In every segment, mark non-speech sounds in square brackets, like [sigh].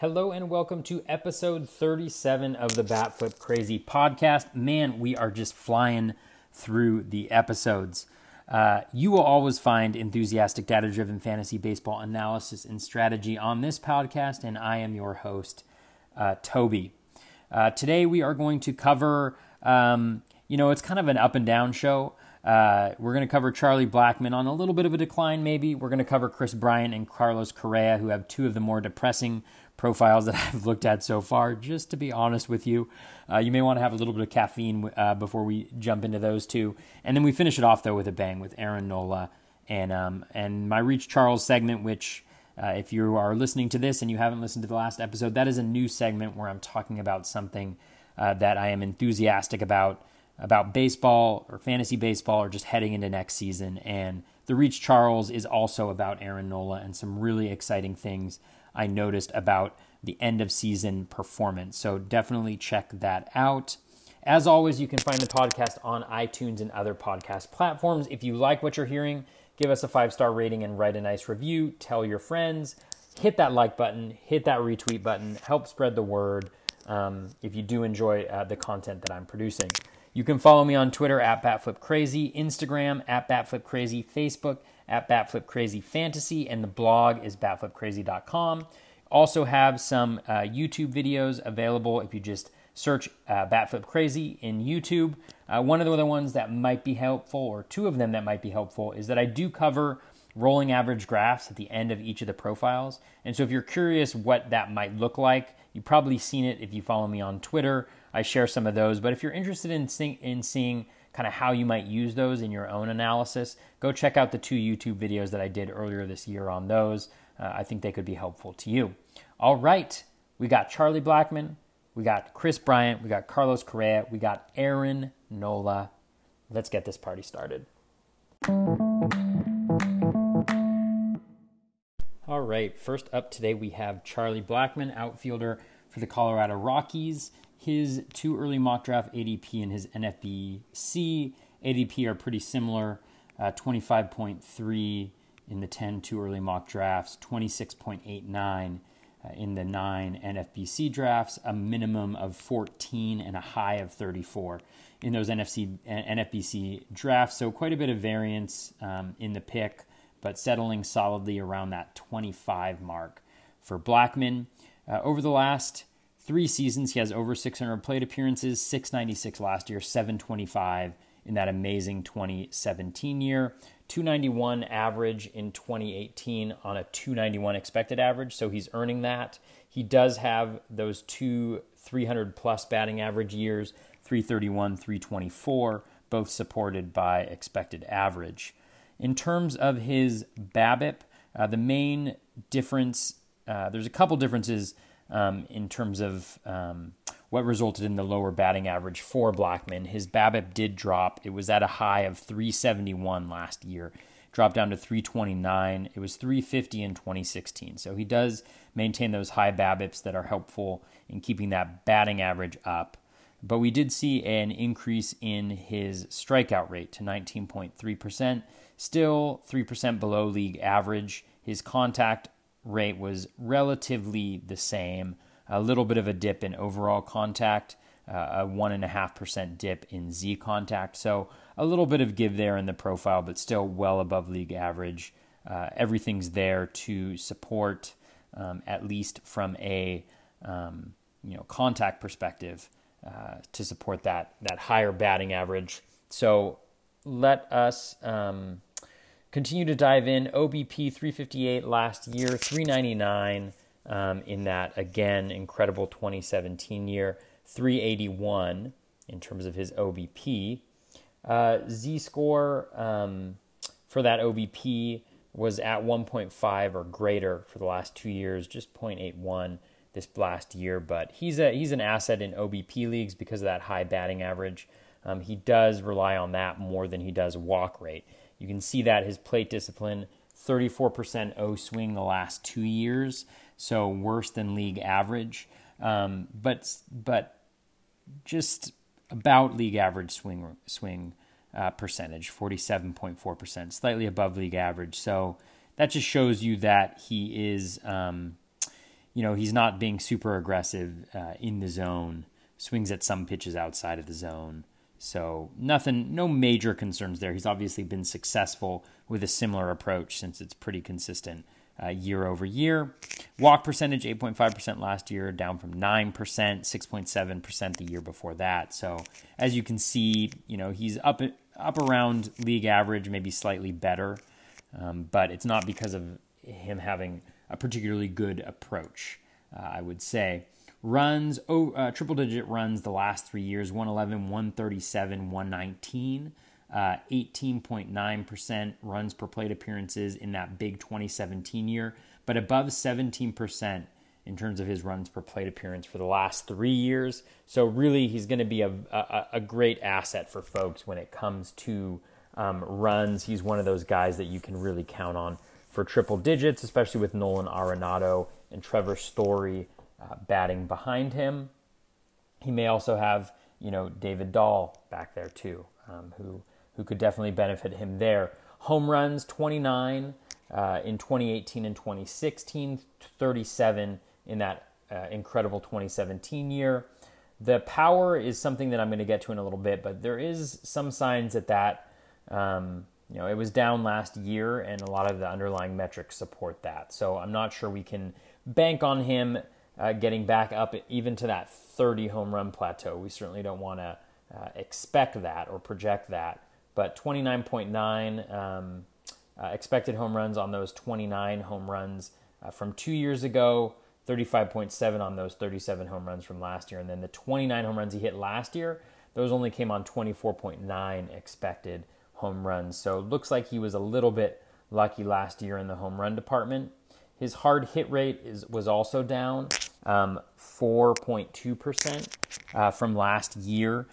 Hello and welcome to episode 37 of the Bat Flip Crazy podcast. Man, we are just flying through the episodes. Uh, you will always find enthusiastic, data driven fantasy baseball analysis and strategy on this podcast, and I am your host, uh, Toby. Uh, today we are going to cover, um, you know, it's kind of an up and down show. Uh, we're going to cover Charlie Blackmon on a little bit of a decline, maybe. We're going to cover Kris Bryant and Carlos Correa, who have two of the more depressing profiles that [laughs] I've looked at so far, just to be honest with you. Uh, you may want to have a little bit of caffeine uh, before we jump into those two. And then we finish it off, though, with a bang with Aaron Nola and, um, and my Reach Charles segment, which, uh, if you are listening to this and you haven't listened to the last episode, that is a new segment where I'm talking about something uh, that I am enthusiastic about about baseball or fantasy baseball or just heading into next season. And the Reach Charles is also about Aaron Nola and some really exciting things I noticed about the end of season performance. So definitely check that out. As always, you can find the podcast on iTunes and other podcast platforms. If you like what you're hearing, give us a five star rating and write a nice review. Tell your friends. Hit that like button, hit that retweet button, help spread the word um, if you do enjoy uh, the content that I'm producing. You can follow me on Twitter at BatFlipCrazy, Instagram at BatFlipCrazy, Facebook at BatFlipCrazyFantasy, and the blog is BatFlipCrazy.com. Also have some uh, YouTube videos available if you just search uh, Batflip Crazy in YouTube. Uh, one of the other ones that might be helpful, or two of them that might be helpful, is that I do cover rolling average graphs at the end of each of the profiles. And so if you're curious what that might look like, you've probably seen it if you follow me on Twitter. I share some of those. But if you're interested in, in seeing kind of how you might use those in your own analysis, go check out the two YouTube videos that I did earlier this year on those. Uh, I think they could be helpful to you. All right, we got Charlie Blackmon, we got Kris Bryant, we got Carlos Correa, we got Aaron Nola. Let's get this party started. All right, first up today we have Charlie Blackmon, outfielder for the Colorado Rockies. His two early mock draft ADP and his NFBC ADP are pretty similar uh, 25.3 in the 10 two early mock drafts, 26.89 uh, in the nine NFBC drafts, a minimum of 14 and a high of 34 in those NFC NFBC drafts. So quite a bit of variance um, in the pick, but settling solidly around that 25 mark for Blackmon. Uh, over the last three seasons, he has over 600 plate appearances, 696 last year, 725 in that amazing 2017 year. 291 average in 2018 on a 291 expected average, so he's earning that. He does have those two 300 plus batting average years, 331, 324, both supported by expected average. In terms of his BABIP, uh, the main difference, uh, there's a couple differences um, in terms of um, what resulted in the lower batting average for Blackmon. His BABIP did drop. It was at a high of 371 last year, dropped down to 329. It was 350 in 2016. So he does maintain those high BABIPs that are helpful in keeping that batting average up. But we did see an increase in his strikeout rate to 19.3%, still 3% below league average. His contact rate was relatively the same a little bit of a dip in overall contact, uh, a 1.5% dip in Z contact. So a little bit of give there in the profile, but still well above league average. Uh, everything's there to support, um, at least from a um, you know contact perspective, uh, to support that that higher batting average. So let us um, continue to dive in. OBP 358 last year, 399 um, in that, again, incredible 2017 year, 381 in terms of his OBP. Uh, Z score um, for that OBP was at 1.5 or greater for the last two years, just 0.81 this last year. But he's a he's an asset in OBP leagues because of that high batting average. Um, he does rely on that more than he does walk rate. You can see that his plate discipline, 34% O swing the last two years so worse than league average, um, but but just about league average swing swing uh, percentage, forty seven point four percent, slightly above league average. So that just shows you that he is, um, you know, he's not being super aggressive uh, in the zone, swings at some pitches outside of the zone. So, nothing, no major concerns there. He's obviously been successful with a similar approach since it's pretty consistent uh, year over year. Walk percentage 8.5% last year, down from 9%, 6.7% the year before that. So, as you can see, you know, he's up up around league average, maybe slightly better. Um, but it's not because of him having a particularly good approach, uh, I would say. Runs, oh, uh, triple digit runs the last three years 111, 137, 119. Uh, 18.9% runs per plate appearances in that big 2017 year, but above 17% in terms of his runs per plate appearance for the last three years. So, really, he's going to be a, a, a, great asset for folks when it comes to um, runs. He's one of those guys that you can really count on for triple digits, especially with Nolan Arenado and Trevor Story uh, batting behind him. He may also have, you know, David Dahl back there too, um, who who could definitely benefit him there. Home runs 29 uh, in 2018 and 2016, 37 in that uh, incredible 2017 year. The power is something that I'm going to get to in a little bit, but there is some signs that that um, you know it was down last year, and a lot of the underlying metrics support that. So I'm not sure we can bank on him uh, getting back up even to that 30 home run plateau. We certainly don't want to uh, expect that or project that but 29.9 um, uh, expected home runs on those 29 home runs uh, from two years ago, 35.7 on those 37 home runs from last year, and then the 29 home runs he hit last year, those only came on 24.9 expected home runs. So it looks like he was a little bit lucky last year in the home run department. His hard hit rate is was also down um, 4.2% uh, from last year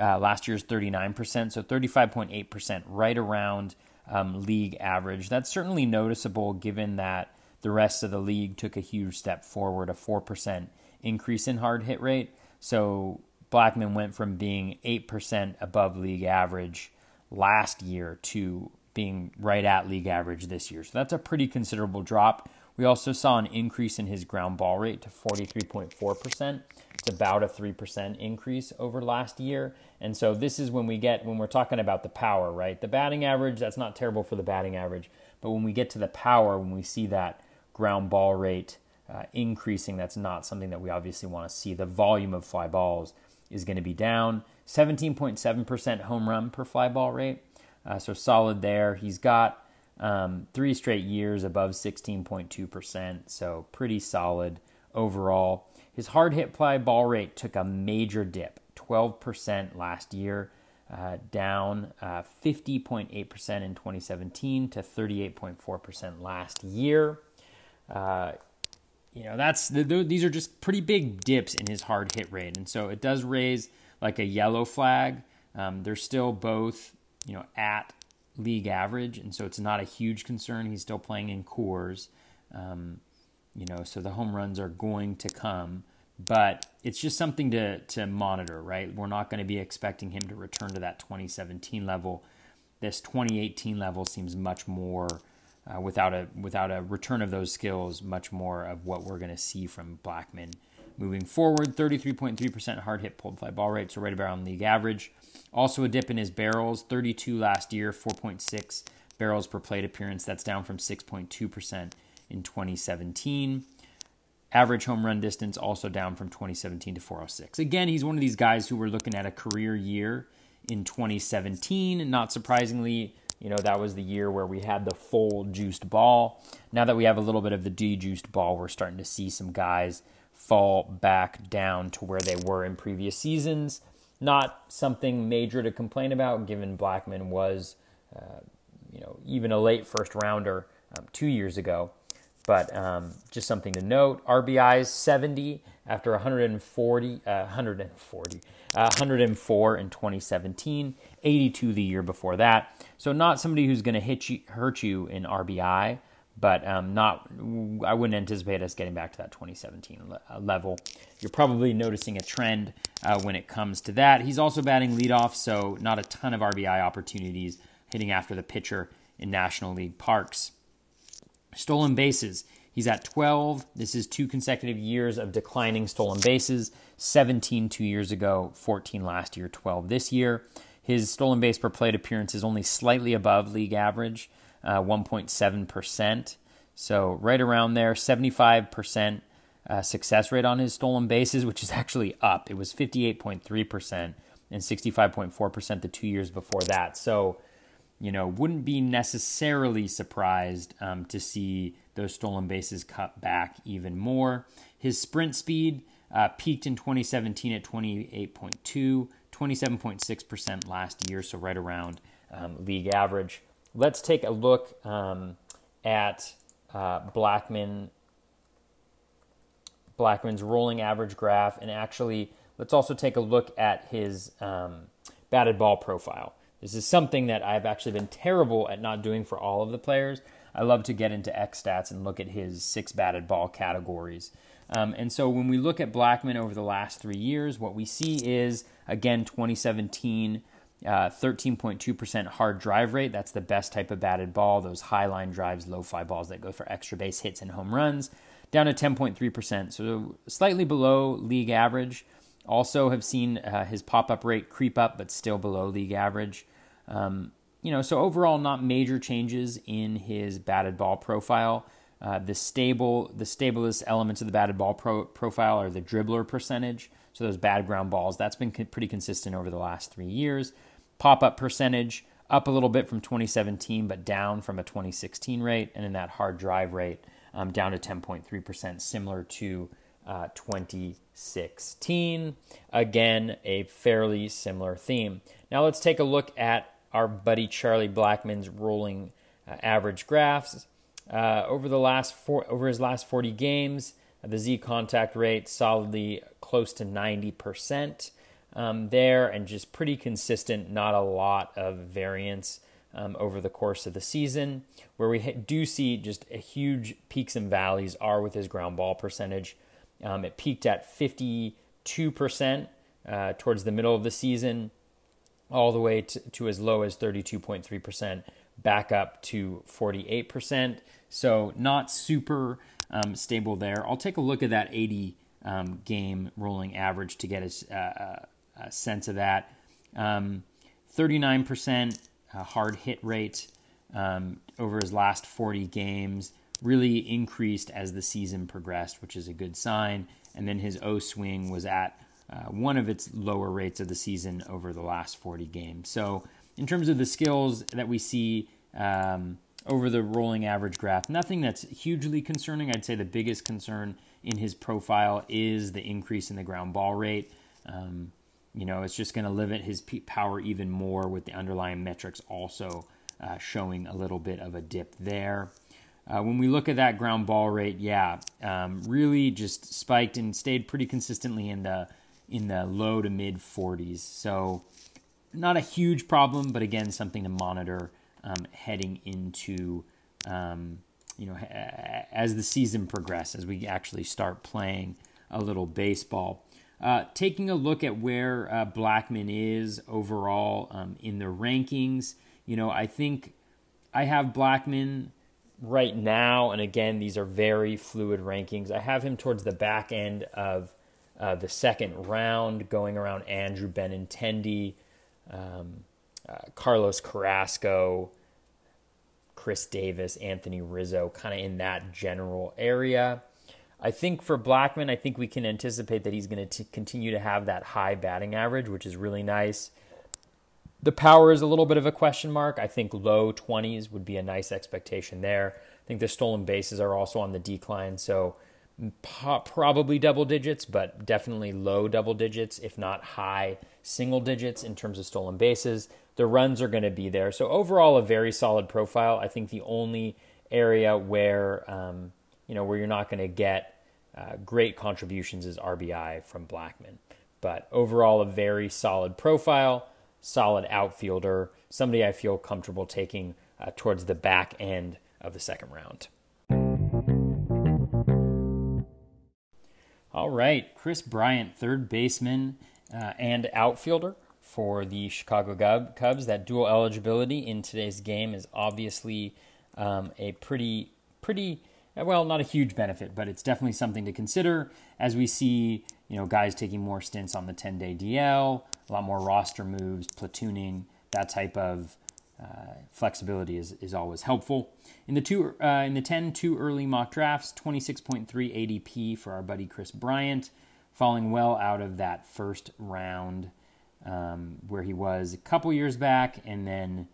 uh, last year's 39%, so 35.8%, right around um, league average. That's certainly noticeable given that the rest of the league took a huge step forward, a 4% increase in hard hit rate. So Blackmon went from being 8% above league average last year to being right at league average this year. So that's a pretty considerable drop. We also saw an increase in his ground ball rate to 43.4%. It's about a 3% increase over last year. And so this is when we get, when we're talking about the power, right? The batting average, that's not terrible for the batting average. But when we get to the power, when we see that ground ball rate uh, increasing, that's not something that we obviously want to see. The volume of fly balls is going to be down. 17.7% home run per fly ball rate. Uh, so solid there. He's got um, three straight years above 16.2%. So pretty solid overall. His hard hit fly ball rate took a major dip, 12% last year, uh, down uh, 50.8% in 2017 to 38.4% last year. Uh, you know, that's the, the, these are just pretty big dips in his hard hit rate, and so it does raise like a yellow flag. Um, they're still both, you know, at league average, and so it's not a huge concern. He's still playing in Coors, Um, you know, so the home runs are going to come, but it's just something to to monitor, right? We're not going to be expecting him to return to that 2017 level. This 2018 level seems much more uh, without a without a return of those skills, much more of what we're going to see from Blackmon moving forward. 33.3% hard hit pulled fly ball rate, so right around league average. Also a dip in his barrels, 32 last year, 4.6 barrels per plate appearance. That's down from 6.2% in 2017. Average home run distance also down from 2017 to 406. Again, he's one of these guys who were looking at a career year in 2017. And Not surprisingly, you know, that was the year where we had the full juiced ball. Now that we have a little bit of the dejuiced ball, we're starting to see some guys fall back down to where they were in previous seasons. Not something major to complain about, given Blackmon was, uh, you know, even a late first rounder um, two years ago. But um, just something to note RBIs 70 after 140, uh, 140, uh, 104 in 2017, 82 the year before that. So, not somebody who's going to hit you, hurt you in RBI, but um, not. I wouldn't anticipate us getting back to that 2017 le- uh, level. You're probably noticing a trend uh, when it comes to that. He's also batting leadoff, so not a ton of RBI opportunities hitting after the pitcher in National League parks. Stolen bases. He's at 12. This is two consecutive years of declining stolen bases 17 two years ago, 14 last year, 12 this year. His stolen base per plate appearance is only slightly above league average, uh, 1.7%. So, right around there, 75% uh, success rate on his stolen bases, which is actually up. It was 58.3% and 65.4% the two years before that. So, you know, wouldn't be necessarily surprised um, to see those stolen bases cut back even more. His sprint speed uh, peaked in 2017 at 28.2, 27.6% last year, so right around um, league average. Let's take a look um, at uh, Blackmon Blackmon's rolling average graph, and actually, let's also take a look at his um, batted ball profile. This is something that I've actually been terrible at not doing for all of the players. I love to get into X stats and look at his six batted ball categories. Um, and so when we look at Blackmon over the last three years, what we see is, again, 2017, uh, 13.2% hard drive rate. That's the best type of batted ball, those high line drives, low fly balls that go for extra base hits and home runs, down to 10.3%. So slightly below league average. Also, have seen uh, his pop up rate creep up, but still below league average. Um, you know, so overall, not major changes in his batted ball profile. Uh, the stable, the stablest elements of the batted ball pro- profile are the dribbler percentage. So those bad ground balls, that's been co- pretty consistent over the last three years. Pop up percentage up a little bit from 2017, but down from a 2016 rate, and in that hard drive rate um, down to 10.3%, similar to uh, 2016. Again, a fairly similar theme. Now let's take a look at our buddy Charlie Blackmon's rolling uh, average graphs. Uh, over the last four, over his last 40 games, the Z contact rate solidly close to 90% um, there, and just pretty consistent. Not a lot of variance um, over the course of the season. Where we do see just a huge peaks and valleys are with his ground ball percentage. Um, it peaked at 52% uh, towards the middle of the season all the way to, to as low as 32.3%, back up to 48%. So not super um, stable there. I'll take a look at that 80 um, game rolling average to get a, a, a sense of that. Um, 39% uh, hard hit rate um, over his last 40 games really increased as the season progressed, which is a good sign. And then his O swing was at uh, one of its lower rates of the season over the last 40 games. So, in terms of the skills that we see um, over the rolling average graph, nothing that's hugely concerning. I'd say the biggest concern in his profile is the increase in the ground ball rate. Um, you know, it's just going to limit his power even more with the underlying metrics also uh, showing a little bit of a dip there. Uh, when we look at that ground ball rate, yeah, um, really just spiked and stayed pretty consistently in the in the low to mid 40s. So, not a huge problem, but again, something to monitor um, heading into, um, you know, as the season progresses, as we actually start playing a little baseball. Uh, taking a look at where uh, Blackmon is overall um, in the rankings, you know, I think I have Blackmon right now, and again, these are very fluid rankings. I have him towards the back end of uh, the second round, going around Andrew Benintendi, um, uh, Carlos Carrasco, Chris Davis, Anthony Rizzo, kind of in that general area. I think for Blackmon, I think we can anticipate that he's going to continue to have that high batting average, which is really nice. The power is a little bit of a question mark. I think low 20s would be a nice expectation there. I think the stolen bases are also on the decline, so probably double digits, but definitely low double digits, if not high single digits in terms of stolen bases. The runs are going to be there. So overall, a very solid profile. I think the only area where um, you know where you're not going to get uh, great contributions is RBI from Blackmon. But overall, a very solid profile, solid outfielder, somebody I feel comfortable taking uh, towards the back end of the second round. All right, Kris Bryant, third baseman uh, and outfielder for the Chicago Cubs. That dual eligibility in today's game is obviously um, a pretty pretty well, not a huge benefit, but it's definitely something to consider as we see, you know, guys taking more stints on the 10-day DL, a lot more roster moves, platooning, that type of uh, flexibility is, is always helpful. In the two uh, in the 10 two early mock drafts, 26.3 ADP for our buddy Kris Bryant, falling well out of that first round um, where he was a couple years back, and then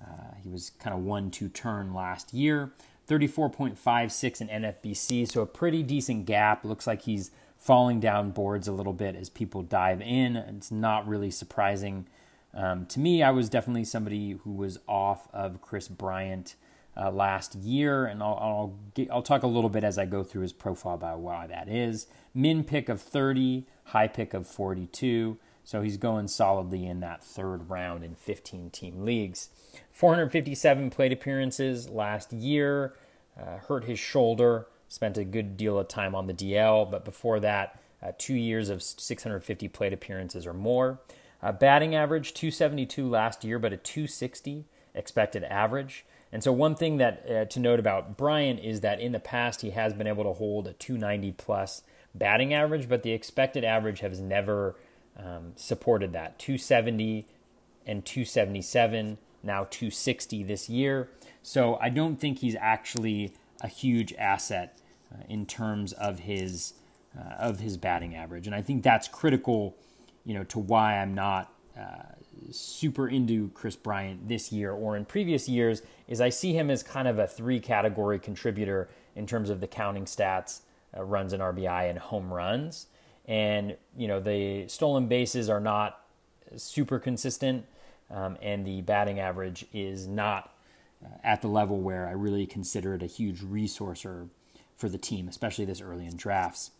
uh, he was kind of one two turn last year. 34.56 in NFBC, so a pretty decent gap. Looks like he's falling down boards a little bit as people dive in. It's not really surprising um, to me. I was definitely somebody who was off of Kris Bryant uh, last year, and I'll I'll, get, I'll talk a little bit as I go through his profile about why that is. Min pick of 30, high pick of 42. So he's going solidly in that third round in 15 team leagues. 457 plate appearances last year, uh, hurt his shoulder, spent a good deal of time on the DL, but before that, uh, two years of 650 plate appearances or more. Uh, batting average 272 last year, but a 260 expected average. And so, one thing that uh, to note about Brian is that in the past he has been able to hold a 290 plus batting average, but the expected average has never um, supported that 270 and 277 now 260 this year. So I don't think he's actually a huge asset uh, in terms of his uh, of his batting average, and I think that's critical, you know, to why I'm not uh, super into Kris Bryant this year or in previous years. Is I see him as kind of a three category contributor in terms of the counting stats, uh, runs and RBI, and home runs. And you know the stolen bases are not super consistent um, and the batting average is not uh, at the level where I really consider it a huge resource or, for the team, especially this early in drafts.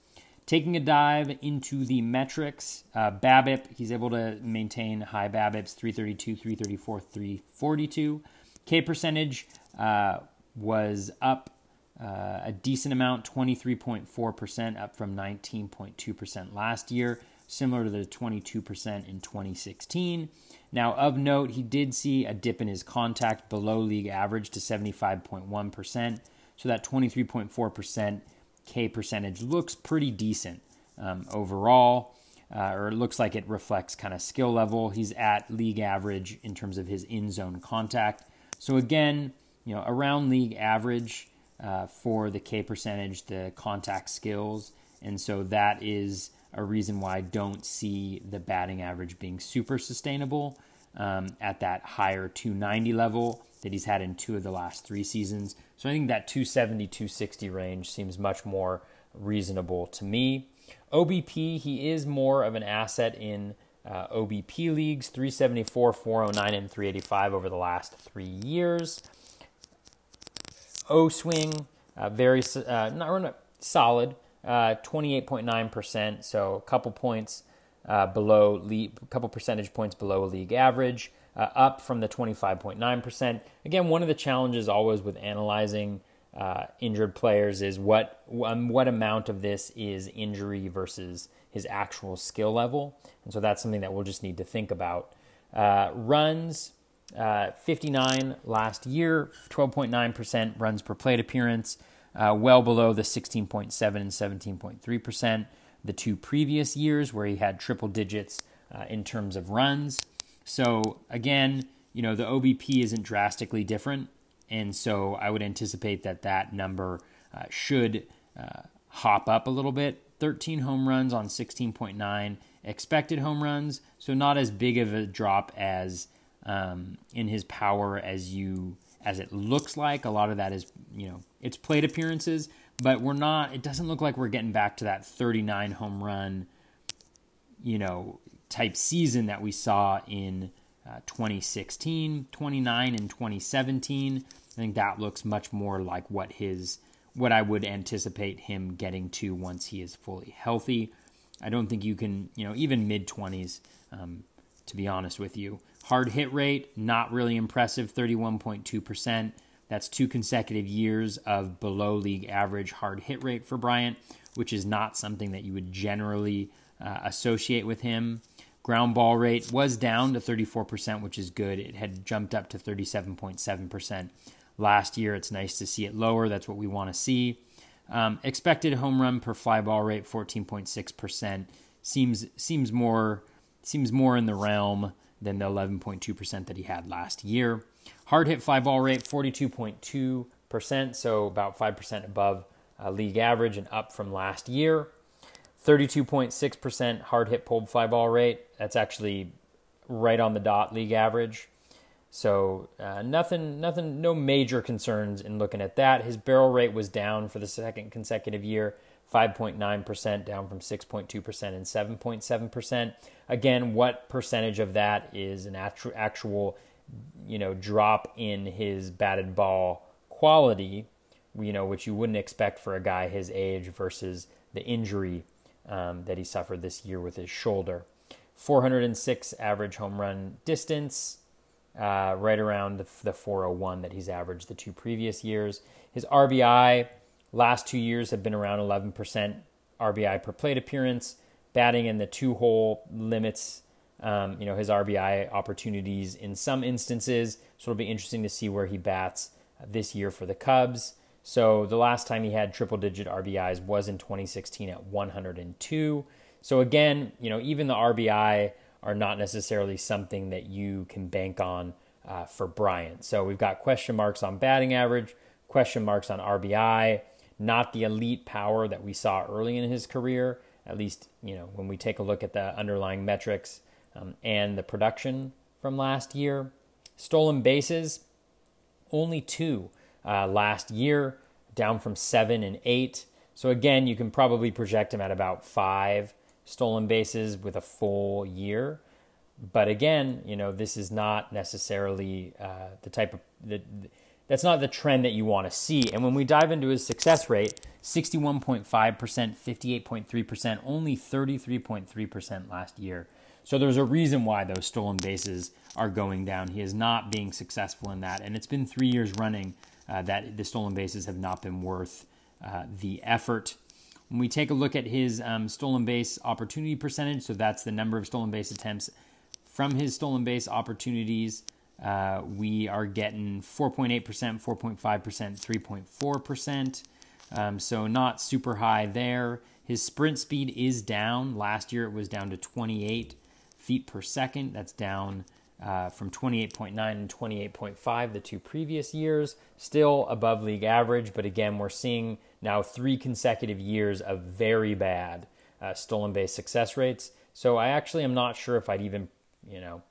Taking a dive into the metrics, uh, BABIP, he's able to maintain high BABIPs 332, 334, 342. K percentage uh, was up uh, a decent amount, 23.4%, up from 19.2% last year, similar to the 22% in 2016. Now, of note, he did see a dip in his contact below league average to 75.1%. So that 23.4% K percentage looks pretty decent um, overall, uh, or it looks like it reflects kind of skill level. He's at league average in terms of his in zone contact. So again, you know, around league average uh, for the K percentage, the contact skills. And so that is a reason why I don't see the batting average being super sustainable um, at that higher 290 level that he's had in two of the last three seasons. So I think that 270, 260 range seems much more reasonable to me. OBP, he is more of an asset in uh, OBP leagues 374, 409, and 385 over the last three years. O swing, uh, very uh, not solid, uh, 28.9%, so a couple points uh, below, league, a couple percentage points below a league average, uh, up from the 25.9%. Again, one of the challenges always with analyzing uh, injured players is what um, what amount of this is injury versus his actual skill level, and so that's something that we'll just need to think about. Runs. Uh, 59 last year, 12.9% runs per plate appearance, uh, well below the 16.7 and 17.3% the two previous years where he had triple digits uh, in terms of runs. So again, you know, the OBP isn't drastically different. And so I would anticipate that that number uh, should uh, hop up a little bit. 13 home runs on 16.9 expected home runs. So not as big of a drop as um, in his power as you as it looks like. A lot of that is, you know, it's plate appearances, but we're not, it doesn't look like we're getting back to that 39 home run, you know, type season that we saw in uh, 2016, 29 in 2017. I think that looks much more like what his, what I would anticipate him getting to once he is fully healthy. I don't think you can, you know, even mid 20s, um, to be honest with you. Hard hit rate, not really impressive, 31.2%. That's two consecutive years of below league average hard hit rate for Bryant, which is not something that you would generally uh, associate with him. Ground ball rate was down to 34%, which is good. It had jumped up to 37.7% last year. It's nice to see it lower. That's what we want to see. Um, expected home run per fly ball rate 14.6% seems seems more seems more in the realm than the 11.2% that he had last year. Hard hit fly ball rate 42.2%, so about 5% above uh, league average and up from last year. 32.6% hard hit pulled fly ball rate. That's actually right on the dot league average. So uh, nothing, nothing, no major concerns in looking at that. His barrel rate was down for the second consecutive year, 5.9%, down from 6.2% and 7.7%. Again, what percentage of that is an actual, you know, drop in his batted ball quality, you know, which you wouldn't expect for a guy his age versus the injury um, that he suffered this year with his shoulder. 406 average home run distance, uh, right around the 401 that he's averaged the two previous years. His RBI last two years have been around 11% RBI per plate appearance. Batting in the two hole limits, um, you know, his RBI opportunities in some instances. So it'll be interesting to see where he bats this year for the Cubs. So the last time he had triple digit RBIs was in 2016 at 102. So again, you know, even the RBI are not necessarily something that you can bank on uh, for Bryant. So we've got question marks on batting average, question marks on RBI, not the elite power that we saw early in his career. At least, you know, when we take a look at the underlying metrics um, and the production from last year. Stolen bases, only two uh, last year, down from seven and eight. So again, you can probably project him at about five stolen bases with a full year. But again, you know, this is not necessarily uh, the type of the, that's not the trend that you want to see. And when we dive into his success rate, 61.5%, 58.3%, only 33.3% last year. So there's a reason why those stolen bases are going down. He is not being successful in that. And it's been three years running uh, that the stolen bases have not been worth uh, the effort. When we take a look at his um, stolen base opportunity percentage, so that's the number of stolen base attempts from his stolen base opportunities, uh, we are getting 4.8%, 4.5%, 3.4%. Um, so not super high there. His sprint speed is down. Last year it was down to 28 feet per second. That's down uh, from 28.9 and 28.5 the two previous years. Still above league average, but again, we're seeing now three consecutive years of very bad uh, stolen base success rates. So I actually am not sure if I'd even, you know,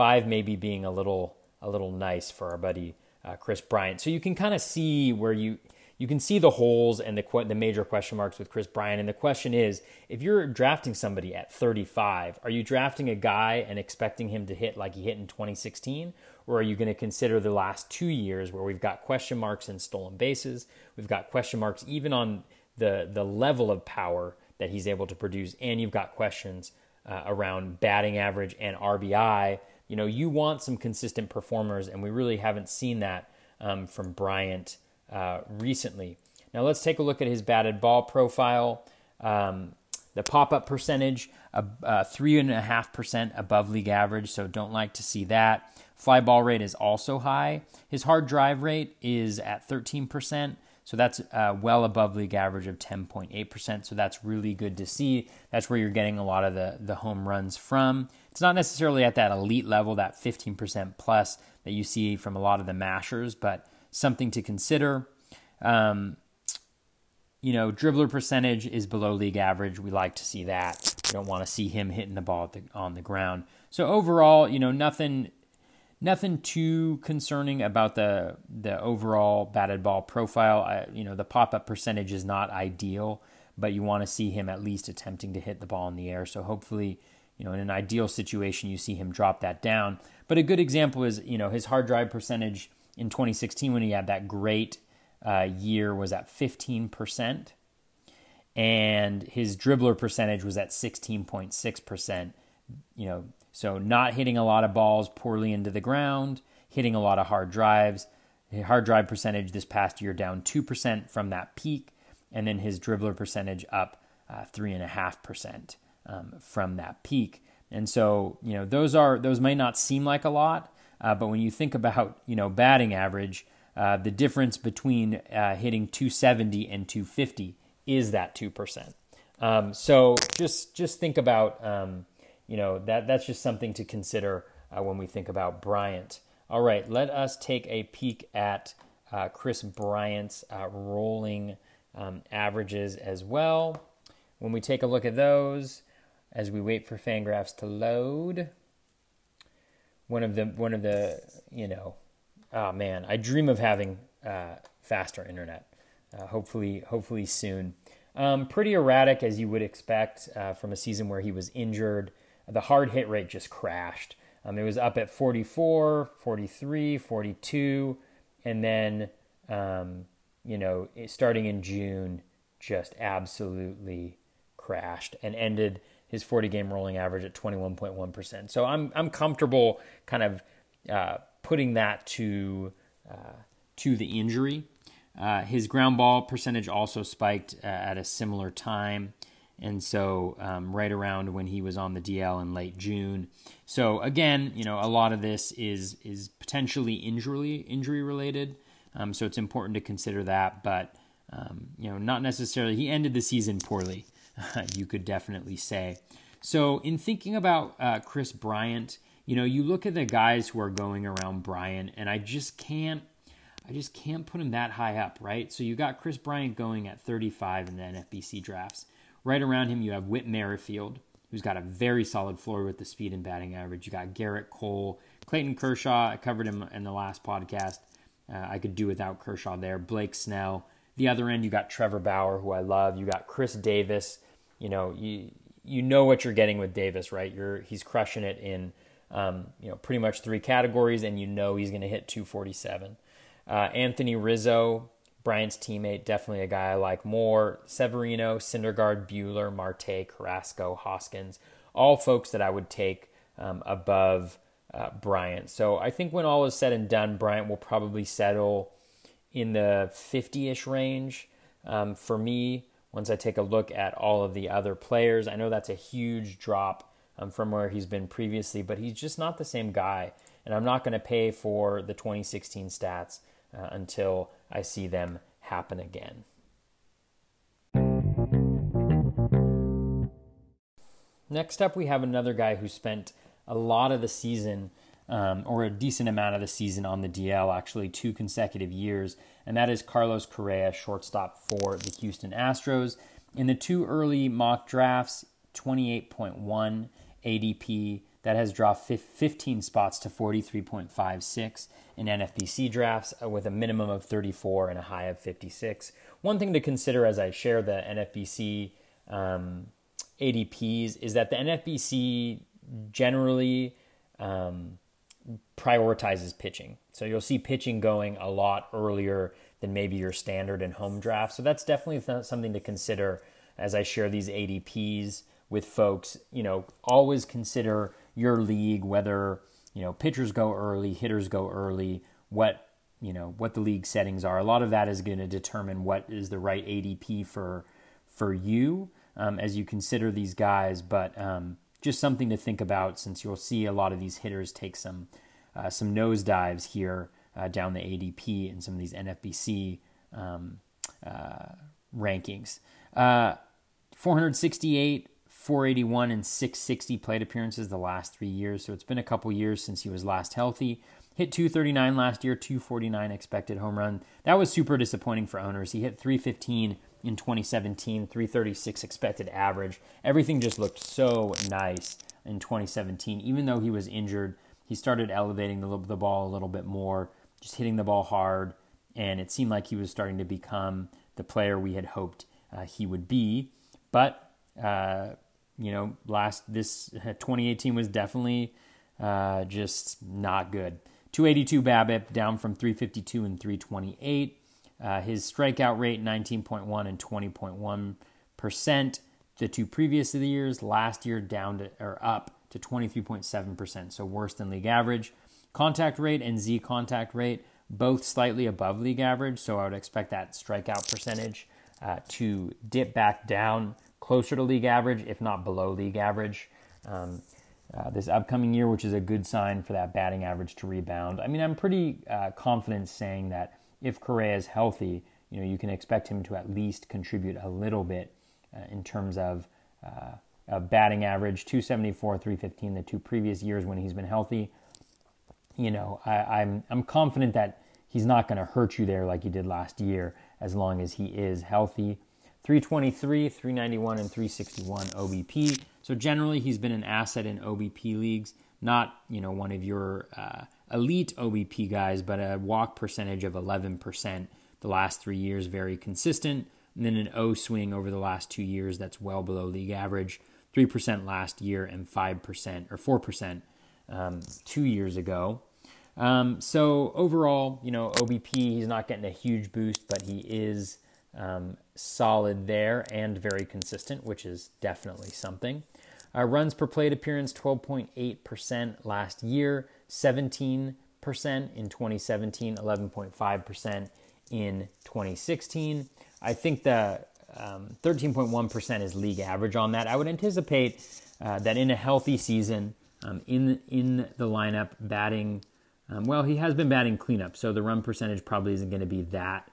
five maybe being a little a little nice for our buddy uh, Kris Bryant. So you can kind of see where you you can see the holes and the the major question marks with Kris Bryant. And the question is, if you're drafting somebody at 35, are you drafting a guy and expecting him to hit like he hit in 2016, or are you going to consider the last two years where we've got question marks in stolen bases, we've got question marks even on the the level of power that he's able to produce, and you've got questions uh, around batting average and RBI. You know, you want some consistent performers, and we really haven't seen that um, from Bryant uh, recently. Now let's take a look at his batted ball profile. Um, the pop up percentage, uh, three and a half percent above league average, so don't like to see that. Fly ball rate is also high. His hard drive rate is at 13%, so that's uh, well above league average of 10.8%. So that's really good to see. That's where you're getting a lot of the, the home runs from. It's not necessarily at that elite level, that 15% plus that you see from a lot of the mashers, but something to consider. Um, you know, dribbler percentage is below league average. We like to see that. We don't want to see him hitting the ball the, on the ground. So overall, you know, nothing, nothing too concerning about the the overall batted ball profile. I, you know, the pop up percentage is not ideal, but you want to see him at least attempting to hit the ball in the air. So hopefully, you know, in an ideal situation, you see him drop that down. But a good example is, you know, his hard drive percentage in 2016 when he had that great uh, year was at 15%, and his dribbler percentage was at 16.6%. You know, so not hitting a lot of balls poorly into the ground, hitting a lot of hard drives. Hard drive percentage this past year down 2% from that peak, and then his dribbler percentage up uh, 3.5% um, from that peak. And so, you know, those are those may not seem like a lot, uh, but when you think about you know batting average, uh, the difference between uh, hitting 270 and 250 is that 2%. Um, so just just think about um, you know that that's just something to consider uh, when we think about Bryant. All right, let us take a peek at uh, Kris Bryant's uh, rolling um, averages as well. When we take a look at those, as we wait for Fangraphs to load, one of the one of the you know, oh man, I dream of having uh, faster internet. Uh, hopefully, hopefully soon. Um, pretty erratic as you would expect uh, from a season where he was injured. The hard hit rate just crashed. Um, it was up at 44, 43, 42, and then um, you know, starting in June, just absolutely crashed and ended his 40 game rolling average at 21.1%. So I'm I'm comfortable kind of uh, putting that to uh, to the injury. Uh, his ground ball percentage also spiked uh, at a similar time, and so um, right around when he was on the DL in late June. So again, you know, a lot of this is is potentially injury injury related. Um, so it's important to consider that, but um, you know, not necessarily. He ended the season poorly, [laughs] you could definitely say. So in thinking about uh, Kris Bryant, you know, you look at the guys who are going around Bryant, and I just can't. I just can't put him that high up, right? So you got Kris Bryant going at 35 in the NFBC drafts. Right around him, you have Whit Merrifield, who's got a very solid floor with the speed and batting average. You got Gerrit Cole, Clayton Kershaw. I covered him in the last podcast. Uh, I could do without Kershaw there. Blake Snell. The other end, you got Trevor Bauer, who I love. You got Chris Davis. You know, you you know what you're getting with Davis, right? You're he's crushing it in um, you know pretty much three categories, and you know he's going to hit 247. Uh, Anthony Rizzo, Bryant's teammate, definitely a guy I like more. Severino, Syndergaard, Buehler, Marte, Carrasco, Hoskins, all folks that I would take um, above uh, Bryant. So I think when all is said and done, Bryant will probably settle in the 50 ish range. Um, for me, once I take a look at all of the other players, I know that's a huge drop um, from where he's been previously, but he's just not the same guy. And I'm not going to pay for the 2016 stats uh, until I see them happen again. Next up, we have another guy who spent a lot of the season, um, or a decent amount of the season on the DL, actually two consecutive years, and that is Carlos Correa, shortstop for the Houston Astros. In the two early mock drafts, 28.1 ADP, that has dropped 15 spots to 43.56 in NFBC drafts uh, with a minimum of 34 and a high of 56. One thing to consider as I share the NFBC um, ADPs is that the NFBC generally um, prioritizes pitching. So you'll see pitching going a lot earlier than maybe your standard and home draft. So that's definitely th- something to consider as I share these ADPs with folks. You know, always consider your league, whether, you know, pitchers go early, hitters go early, what, you know, what the league settings are. A lot of that is going to determine what is the right ADP for for you um, as you consider these guys. But um, just something to think about since you'll see a lot of these hitters take some uh, some nosedives here uh, down the ADP and some of these NFBC um, uh, rankings. Uh, 468, 481, and 660 plate appearances the last three years. So it's been a couple years since he was last healthy. Hit 239 last year, 249 expected home run. That was super disappointing for owners. He hit 315 in 2017, 336 expected average. Everything just looked so nice in 2017. Even though he was injured, he started elevating the, the ball a little bit more, just hitting the ball hard, and it seemed like he was starting to become the player we had hoped uh, he would be. But uh, you know, last this 2018 was definitely uh, just not good. 282 BABIP down from 352 and 328. Uh, his strikeout rate 19.1 and 20.1 percent. The two previous years, last year down to or up to 23.7 percent, so worse than league average. Contact rate and Z contact rate both slightly above league average, so I would expect that strikeout percentage uh, to dip back down closer to league average, if not below league average. Um, uh, this upcoming year, which is a good sign for that batting average to rebound. I mean, I'm pretty uh, confident saying that if Correa is healthy, you know, you can expect him to at least contribute a little bit uh, in terms of uh, a batting average, 274, 315 the two previous years when he's been healthy. You know, I, I'm I'm confident that he's not going to hurt you there like he did last year as long as he is healthy. 323, 391, and 361 OBP. So generally, he's been an asset in OBP leagues. Not you know one of your uh, elite OBP guys, but a walk percentage of 11% the last three years, very consistent. And then an O swing over the last two years that's well below league average. 3% last year and 5% or 4% um, two years ago. Um, so overall, you know, OBP, he's not getting a huge boost, but he is um, solid there and very consistent, which is definitely something. Uh, runs per plate appearance, 12.8% last year, 17% in 2017, 11.5% in 2016. I think the um, 13.1% is league average on that. I would anticipate uh, that in a healthy season, um, in in the lineup, batting um, well, he has been batting cleanup, so the run percentage probably isn't going to be that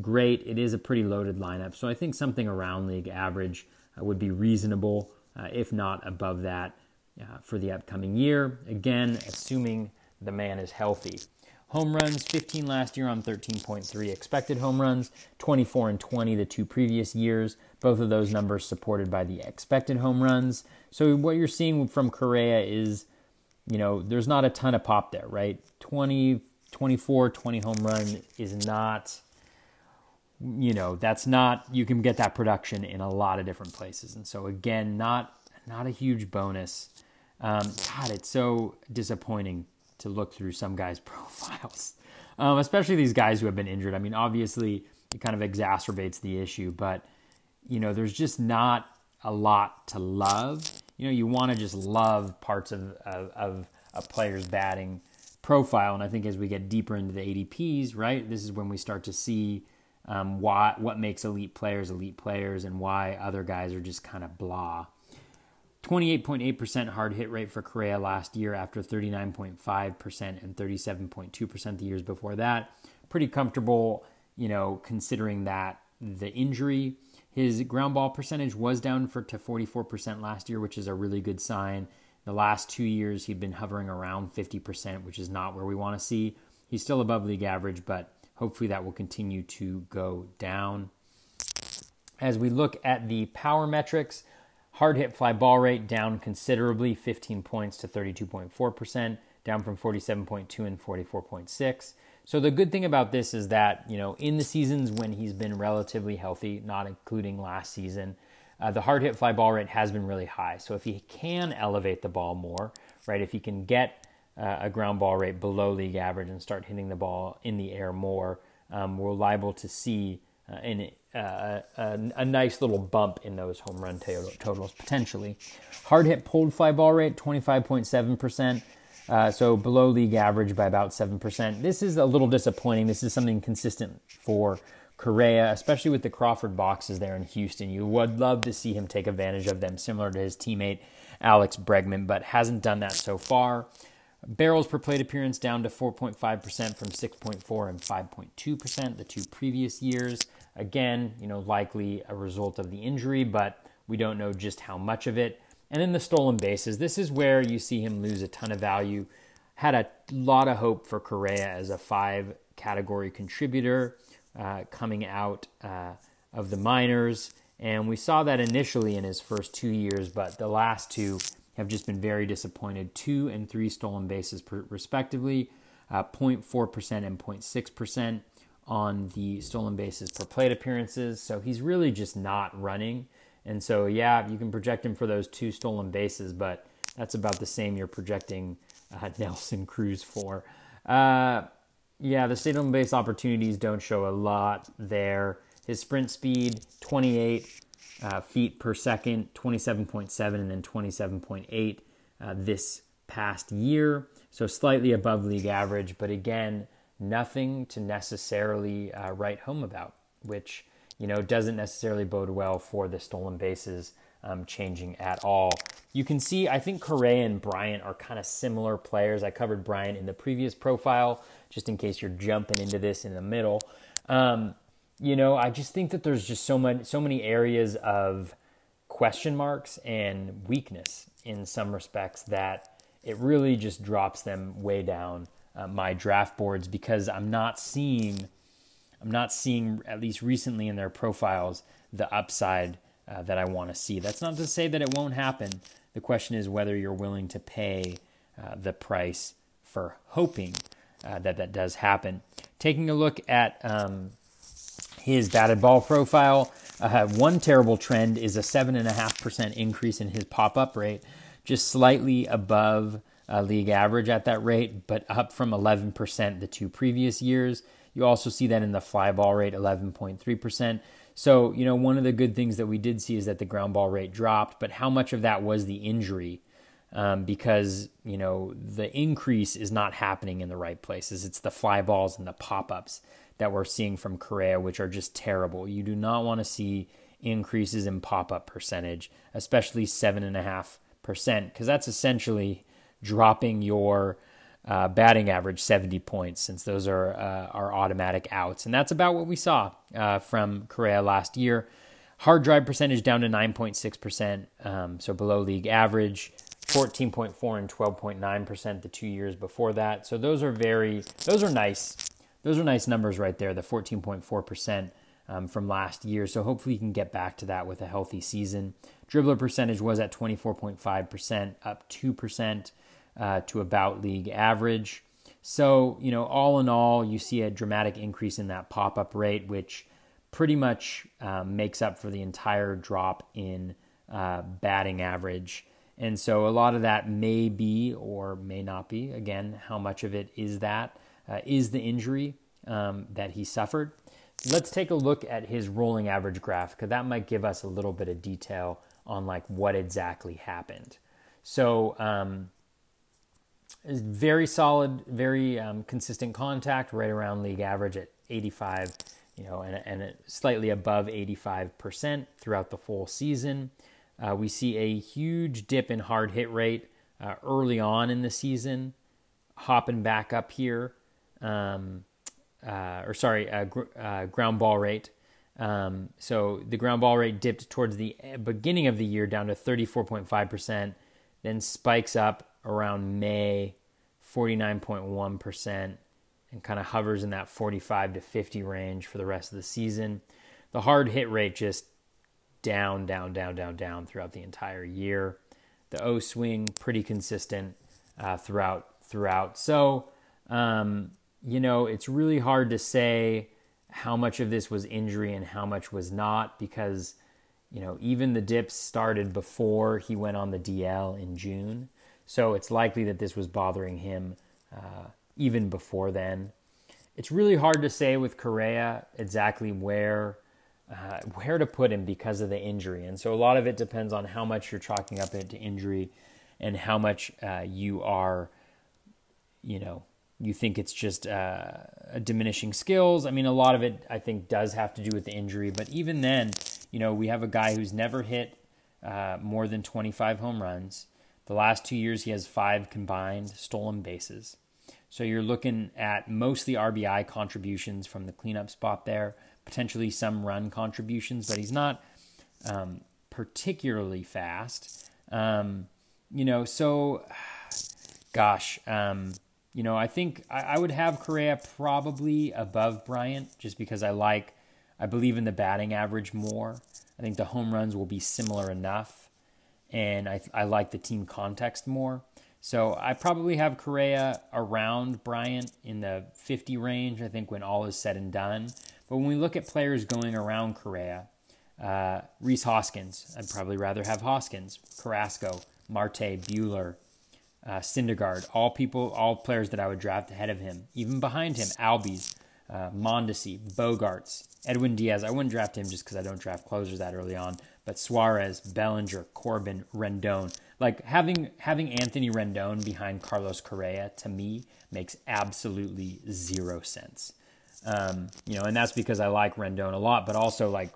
great. It is a pretty loaded lineup, so I think something around league average uh, would be reasonable, uh, if not above that, uh, for the upcoming year. Again, assuming the man is healthy. Home runs 15 last year on 13.3 expected home runs, 24 and 20 the two previous years. Both of those numbers supported by the expected home runs. So what you're seeing from Correa is, you know, there's not a ton of pop there, right? 20, 24, 20 home run is not, you know, that's not, you can get that production in a lot of different places. And so again, not, not a huge bonus. Um, God, it's so disappointing to look through some guys' [laughs] profiles, um, especially these guys who have been injured. I mean, obviously, it kind of exacerbates the issue, but you know, there's just not a lot to love. You know, you want to just love parts of, of, of a player's batting profile, and I think as we get deeper into the ADPs, right, this is when we start to see um, why what makes elite players elite players, and why other guys are just kind of blah. 28.8% hard hit rate for Correa last year after 39.5% and 37.2% the years before that. Pretty comfortable, you know, considering that the injury. His ground ball percentage was down for to 44% last year, which is a really good sign. The last two years, he'd been hovering around 50%, which is not where we want to see. He's still above league average, but hopefully that will continue to go down. As we look at the power metrics, Hard hit fly ball rate down considerably, 15 points to 32.4%, down from 47.2 and 44.6. So the good thing about this is that, you know, in the seasons when he's been relatively healthy, not including last season, uh, the hard hit fly ball rate has been really high. So if he can elevate the ball more, right, if he can get uh, a ground ball rate below league average and start hitting the ball in the air more, um, we're liable to see uh, an uh, a, a, nice little bump in those home run totals potentially. Hard hit pulled fly ball rate 25.7%, uh, so below league average by about 7%. This is a little disappointing. This is something consistent for Correa, especially with the Crawford boxes there in Houston. You would love to see him take advantage of them, similar to his teammate Alex Bregman, but hasn't done that so far. Barrels per plate appearance down to 4.5% from 6.4 and 5.2% the two previous years. Again, you know, likely a result of the injury, but we don't know just how much of it. And then the stolen bases. This is where you see him lose a ton of value. Had a lot of hope for Correa as a five category contributor uh, coming out uh, of the minors. And we saw that initially in his first two years, but the last two have just been very disappointed. Two and three stolen bases, per, respectively, uh, 0.4% and 0.6% on the stolen bases per plate appearances. So he's really just not running. And so, yeah, you can project him for those two stolen bases, but that's about the same you're projecting uh, [laughs] Nelson Cruz for. Uh, yeah, the stolen base opportunities don't show a lot there. His sprint speed, 28 uh, feet per second, 27.7, and then 27.8 uh, this past year. So slightly above league average, but again, nothing to necessarily uh, write home about, which you know doesn't necessarily bode well for the stolen bases um, changing at all. You can see, I think Correa and Bryant are kind of similar players. I covered Bryant in the previous profile, just in case you're jumping into this in the middle. Um, you know, I just think that there's just so many, so many areas of question marks and weakness in some respects that it really just drops them way down uh, my draft boards because I'm not seeing, I'm not seeing at least recently in their profiles the upside uh, that I want to see. That's not to say that it won't happen. The question is whether you're willing to pay uh, the price for hoping uh, that that does happen. Taking a look at um, his batted ball profile, uh, one terrible trend is a 7.5% increase in his pop up rate, just slightly above uh, league average at that rate, but up from 11% the two previous years. You also see that in the fly ball rate, 11.3%. So, you know, one of the good things that we did see is that the ground ball rate dropped, but how much of that was the injury? Um, because, you know, the increase is not happening in the right places. It's the fly balls and the pop ups that we're seeing from Correa, which are just terrible. You do not want to see increases in pop up percentage, especially 7.5%, because that's essentially dropping your uh, batting average 70 points since those are uh, are automatic outs, and that's about what we saw uh, from Correa last year. Hard drive percentage down to 9.6 percent, um, so below league average. 14.4 and 12.9 percent the two years before that. So those are very those are nice. Those are nice numbers right there. The 14.4 percent um, from last year. So hopefully you can get back to that with a healthy season. Dribbler percentage was at 24.5 percent, up two percent uh, to about league average. So, you know, all in all, you see a dramatic increase in that pop up rate, which pretty much um, makes up for the entire drop in uh, batting average. And so a lot of that may be or may not be. Again, how much of it is that? Uh, is the injury um, that he suffered? Let's take a look at his rolling average graph because that might give us a little bit of detail on like what exactly happened. So um, very solid, very um, consistent contact, right around league average at 85, you know, and, and slightly above 85% throughout the full season. Uh, we see a huge dip in hard hit rate uh, early on in the season, hopping back up here, um, uh, or sorry, uh, gr- uh, ground ball rate. Um, so the ground ball rate dipped towards the beginning of the year down to 34.5%, then spikes up around May, 49.1%, and kind of hovers in that 45 to 50 range for the rest of the season. The hard hit rate just down, down, down, down, down throughout the entire year. The O swing pretty consistent uh, throughout throughout. So, um, you know, it's really hard to say how much of this was injury and how much was not because, you know, even the dips started before he went on the DL in June. So it's likely that this was bothering him uh, even before then. It's really hard to say with Correa exactly where uh, where to put him because of the injury, and so a lot of it depends on how much you're chalking up into injury and how much uh, you are, you know, you think it's just uh, diminishing skills. I mean, a lot of it I think does have to do with the injury, but even then, you know, we have a guy who's never hit uh, more than 25 home runs. The last two years, he has five combined stolen bases. So you're looking at mostly RBI contributions from the cleanup spot there, potentially some run contributions, but he's not um, particularly fast. Um, you know, so [sighs] gosh, um, you know, I think I, I, would have Correa probably above Bryant just because I like, I believe in the batting average more. I think the home runs will be similar enough and I, I like the team context more. So I probably have Correa around Bryant in the 50 range, I think, when all is said and done. But when we look at players going around Correa, uh, Rhys Hoskins, I'd probably rather have Hoskins, Carrasco, Marte, Buehler, uh, Syndergaard, all people, all players that I would draft ahead of him. Even behind him, Albies, uh, Mondesi, Bogaerts, Edwin Diaz. I wouldn't draft him just because I don't draft closers that early on but Suarez, Bellinger, Corbin, Rendon. Like having having Anthony Rendon behind Carlos Correa to me makes absolutely zero sense. Um, you know, and that's because I like Rendon a lot, but also like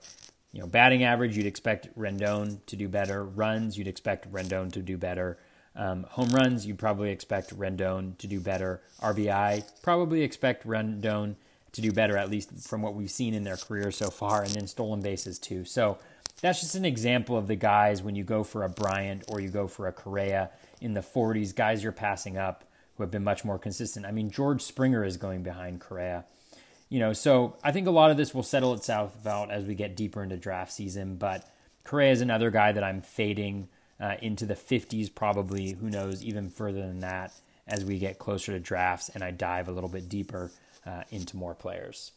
you know, batting average, you'd expect Rendon to do better. Runs, you'd expect Rendon to do better. Um, home runs, you'd probably expect Rendon to do better. RBI, probably expect Rendon to do better, at least from what we've seen in their career so far, and then stolen bases too. So that's just an example of the guys when you go for a Bryant or you go for a Correa in the 40s, guys you're passing up who have been much more consistent. I mean, George Springer is going behind Correa. You know, so I think a lot of this will settle itself out as we get deeper into draft season. But Correa is another guy that I'm fading uh, into the 50s, probably. Who knows, even further than that as we get closer to drafts and I dive a little bit deeper uh, into more players.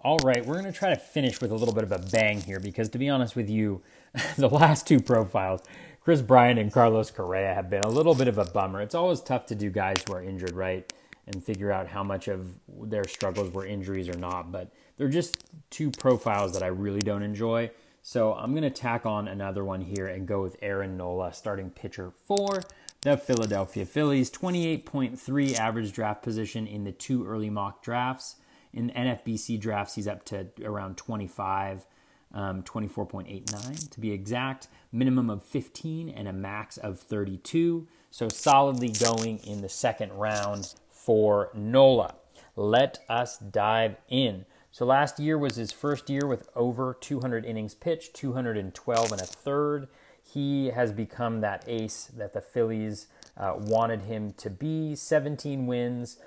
All right, we're going to try to finish with a little bit of a bang here because, to be honest with you, [laughs] the last two profiles, Kris Bryant and Carlos Correa, have been a little bit of a bummer. It's always tough to do guys who are injured, right? And figure out how much of their struggles were injuries or not. But they're just two profiles that I really don't enjoy. So I'm going to tack on another one here and go with Aaron Nola, starting pitcher for the Philadelphia Phillies. 28.3 average draft position in the two early mock drafts. In NFBC drafts, he's up to around 25 um, 24.89 to be exact, minimum of 15 and a max of 32. So solidly going in the second round for Nola. Let us dive in. So last year was his first year with over 200 innings pitched, 212 and a third. He has become that ace that the Phillies uh, wanted him to be. 17 wins,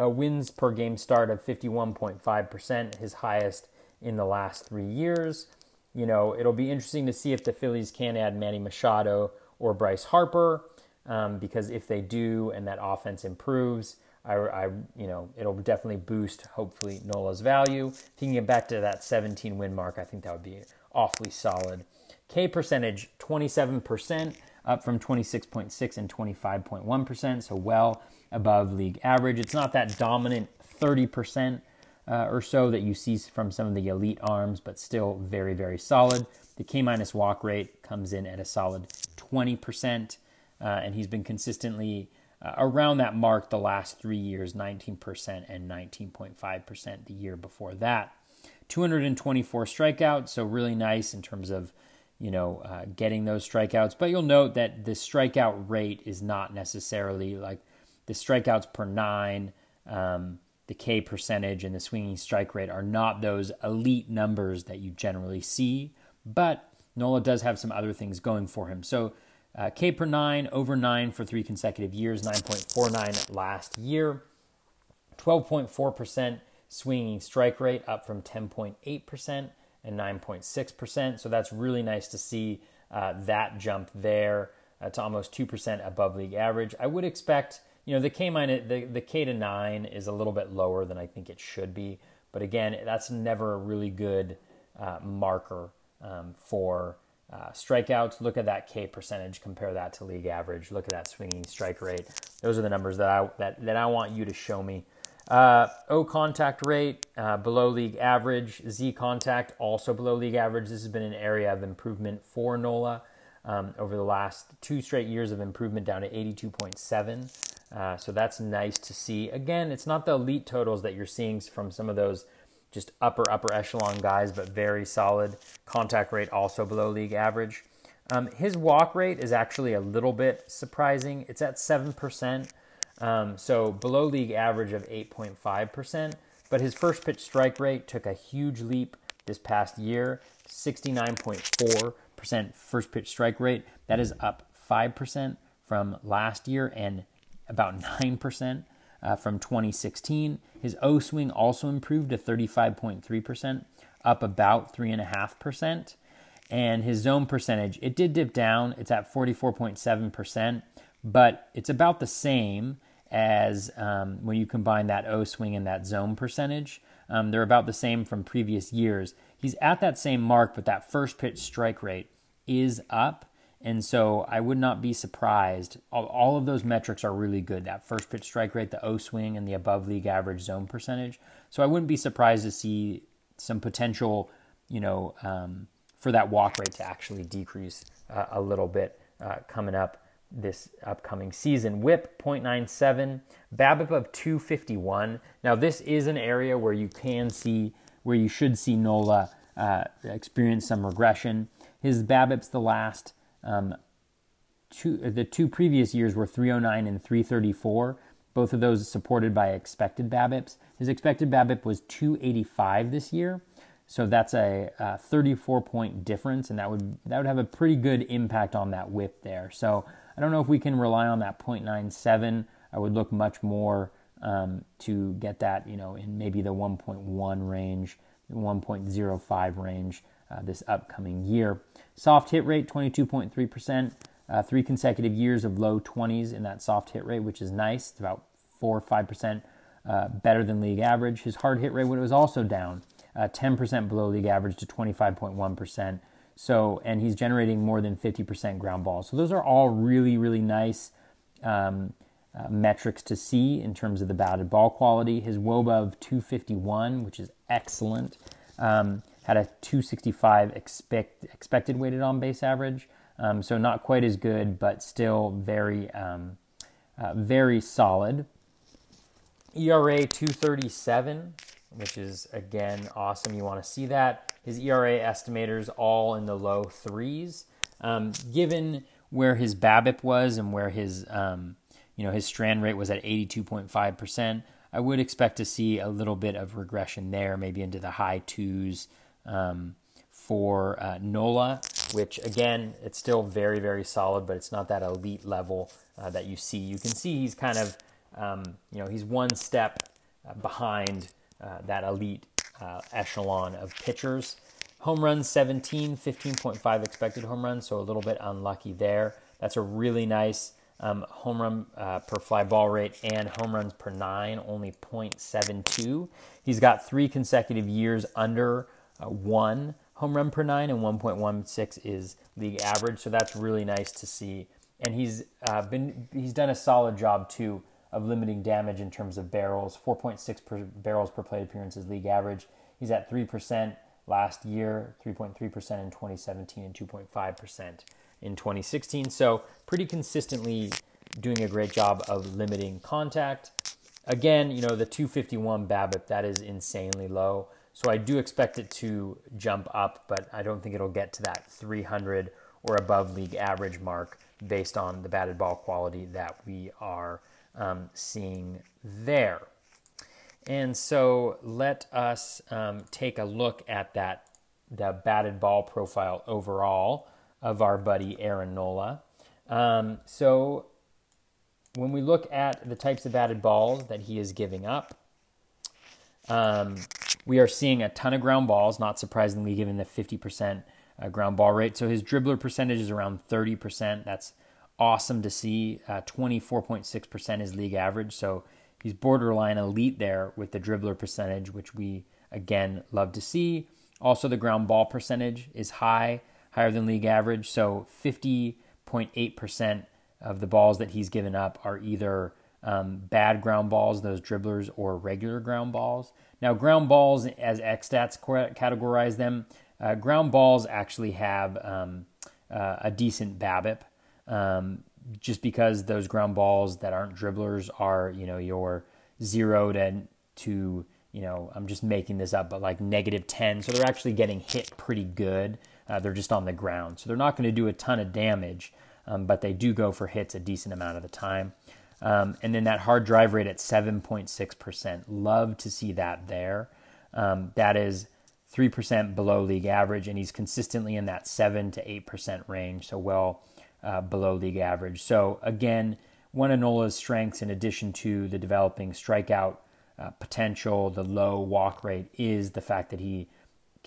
uh, wins per game start of 51.5%, his highest in the last three years. You know, it'll be interesting to see if the Phillies can add Manny Machado or Bryce Harper, um, because if they do and that offense improves, I, I, you know, it'll definitely boost hopefully Nola's value. If he can get back to that 17 win mark, I think that would be awfully solid. K percentage 27%, up from 26.6 and 25.1%, so well above league average. It's not that dominant 30% uh, or so that you see from some of the elite arms, but still very, very solid. The K minus walk rate comes in at a solid 20%, uh, and he's been consistently uh, around that mark the last three years 19% and 19.5% the year before that. 224 strikeouts, so really nice in terms of you know uh, getting those strikeouts. But you'll note that the strikeout rate is not necessarily like the strikeouts per nine. Um, the K percentage and the swinging strike rate are not those elite numbers that you generally see, but Nola does have some other things going for him. So uh, K per nine, over nine for three consecutive years, 9.49 last year, 12.4% swinging strike rate, up from 10.8% and 9.6%. So that's really nice to see uh, that jump there uh, to almost 2% above league average. I would expect you know the K minus the, the K to nine is a little bit lower than I think it should be, but again, that's never a really good uh, marker um, for uh, strikeouts. Look at that K percentage, compare that to league average. Look at that swinging strike rate. Those are the numbers that I that, that I want you to show me. Uh, o contact rate uh, below league average. Z contact also below league average. This has been an area of improvement for Nola um, over the last two straight years of improvement down to 82.7. Uh, so that's nice to see. Again, it's not the elite totals that you're seeing from some of those just upper, upper echelon guys, but very solid. Contact rate also below league average. Um, his walk rate is actually a little bit surprising. It's at 7%, um, so below league average of 8.5%. But his first pitch strike rate took a huge leap this past year 69.4% first pitch strike rate. That is up 5% from last year and about 9% uh, from 2016. His O swing also improved to 35.3%, up about 3.5%. And his zone percentage, it did dip down. It's at 44.7%, but it's about the same as um, when you combine that O swing and that zone percentage. Um, they're about the same from previous years. He's at that same mark, but that first pitch strike rate is up. And so I would not be surprised. All, of those metrics are really good. That first pitch strike rate, the O swing, and the above league average zone percentage. So I wouldn't be surprised to see some potential, you know, um, for that walk rate to actually decrease uh, a little bit uh, coming up this upcoming season. Whip 0.97, BABIP of 251. Now, this is an area where you can see, where you should see Nola uh, experience some regression. His BABIPs the last um, two, the two previous years were 309 and 334. Both of those supported by expected BABIPs. His expected BABIP was 285 this year. So that's a, a 34 point difference, and that would that would have a pretty good impact on that whip there. So I don't know if we can rely on that 0.97. I would look much more um, to get that, you know, in maybe the 1.1 range, 1.05 range uh, this upcoming year. Soft hit rate 22.3%. Uh, three consecutive years of low 20s in that soft hit rate, which is nice. It's about four or five percent uh, better than league average. His hard hit rate when it was also down uh, 10% below league average to 25.1%. So, and he's generating more than 50% ground balls. So, those are all really, really nice um, uh, metrics to see in terms of the batted ball quality. His WOBA of 251, which is excellent, um, had a 265 expect, expected weighted on base average. Um, so, not quite as good, but still very, um, uh, very solid. ERA 237 which is again awesome. You want to see that. His ERA estimators all in the low threes. Um, given where his BABIP was and where his um, you know his strand rate was at 82.5 percent, I would expect to see a little bit of regression there, maybe into the high twos um, for uh, Nola. Which again, it's still very very solid, but it's not that elite level uh, that you see. You can see he's kind of um, you know he's one step uh, behind uh, that elite uh, echelon of pitchers. Home runs 17, 15.5 expected home runs, so a little bit unlucky there. That's a really nice um, home run uh, per fly ball rate and home runs per nine, only 0.72. He's got three consecutive years under one home run per nine, and 1.16 is league average. So that's really nice to see. And he's uh, been he's done a solid job too of limiting damage in terms of barrels. 4.6 per barrels per plate appearance is league average. He's at 3% last year, 3.3% in 2017, and 2.5% in 2016. So, pretty consistently doing a great job of limiting contact. Again, you know, the 251 BABIP, that is insanely low. So, I do expect it to jump up, but I don't think it'll get to that 300 or above league average mark based on the batted ball quality that we are um, seeing there. And so let us um, take a look at that the batted ball profile overall of our buddy Aaron Nola. Um, so when we look at the types of batted balls that he is giving up, um, we are seeing a ton of ground balls, not surprisingly given the 50% uh, ground ball rate. So his dribbler percentage is around 30%. That's awesome to see. Uh, 24.6% is league average. So he's borderline elite there with the dribbler percentage, which we again love to see. Also, the ground ball percentage is high, higher than league average. So 50.8% of the balls that he's given up are either um, bad ground balls, those dribblers, or regular ground balls. Now, ground balls, as XStats categorize them, uh, ground balls actually have um, uh, a decent BABIP um, just because those ground balls that aren't dribblers are, you know, your zero to, to, you know, I'm just making this up, but like negative 10. So they're actually getting hit pretty good. Uh, they're just on the ground. So they're not going to do a ton of damage, um, but they do go for hits a decent amount of the time. Um, and then that hard drive rate at 7.6%. Love to see that there. Um, that is 3% below league average, and he's consistently in that 7 to 8% range. So well uh, below league average. So, again, one of Nola's strengths, in addition to the developing strikeout uh, potential, the low walk rate, is the fact that he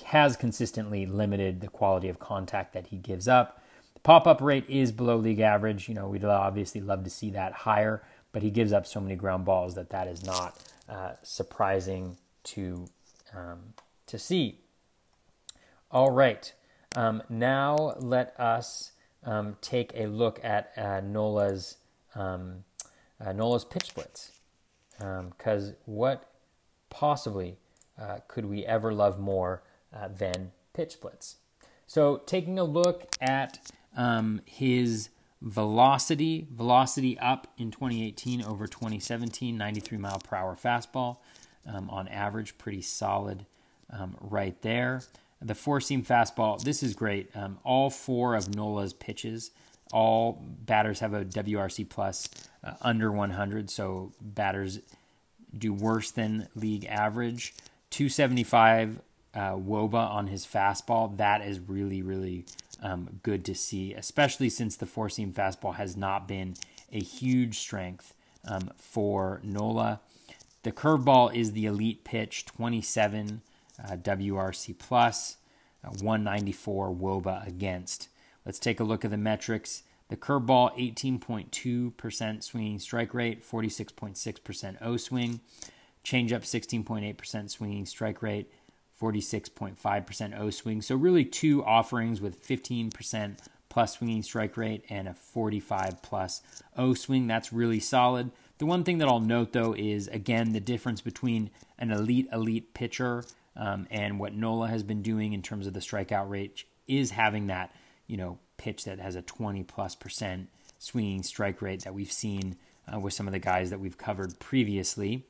has consistently limited the quality of contact that he gives up. Pop up rate is below league average. You know, we'd obviously love to see that higher, but he gives up so many ground balls that that is not uh, surprising to um, to see. All right, um, now let us um, take a look at uh, Nola's um, uh, Nola's pitch splits, because um, what possibly uh, could we ever love more uh, than pitch splits? So, taking a look at um, his velocity, velocity up in 2018 over 2017, 93 mile per hour fastball um, on average, pretty solid um, right there. The four seam fastball, this is great. Um, all four of Nola's pitches, all batters have a WRC plus uh, under 100, so batters do worse than league average. 275 uh, Woba on his fastball, that is really, really um, good to see, especially since the four seam fastball has not been a huge strength um, for Nola. The curveball is the elite pitch, 27 uh, WRC plus, uh, 194 Woba against. Let's take a look at the metrics. The curveball, 18.2% swinging strike rate, 46.6% O swing. Changeup, 16.8% swinging strike rate, 46.5% O swing. So, really, two offerings with 15% plus swinging strike rate and a 45 plus O swing. That's really solid. The one thing that I'll note though is again the difference between an elite elite pitcher um, and what Nola has been doing in terms of the strikeout rate is having that you know pitch that has a 20 plus percent swinging strike rate that we've seen uh, with some of the guys that we've covered previously.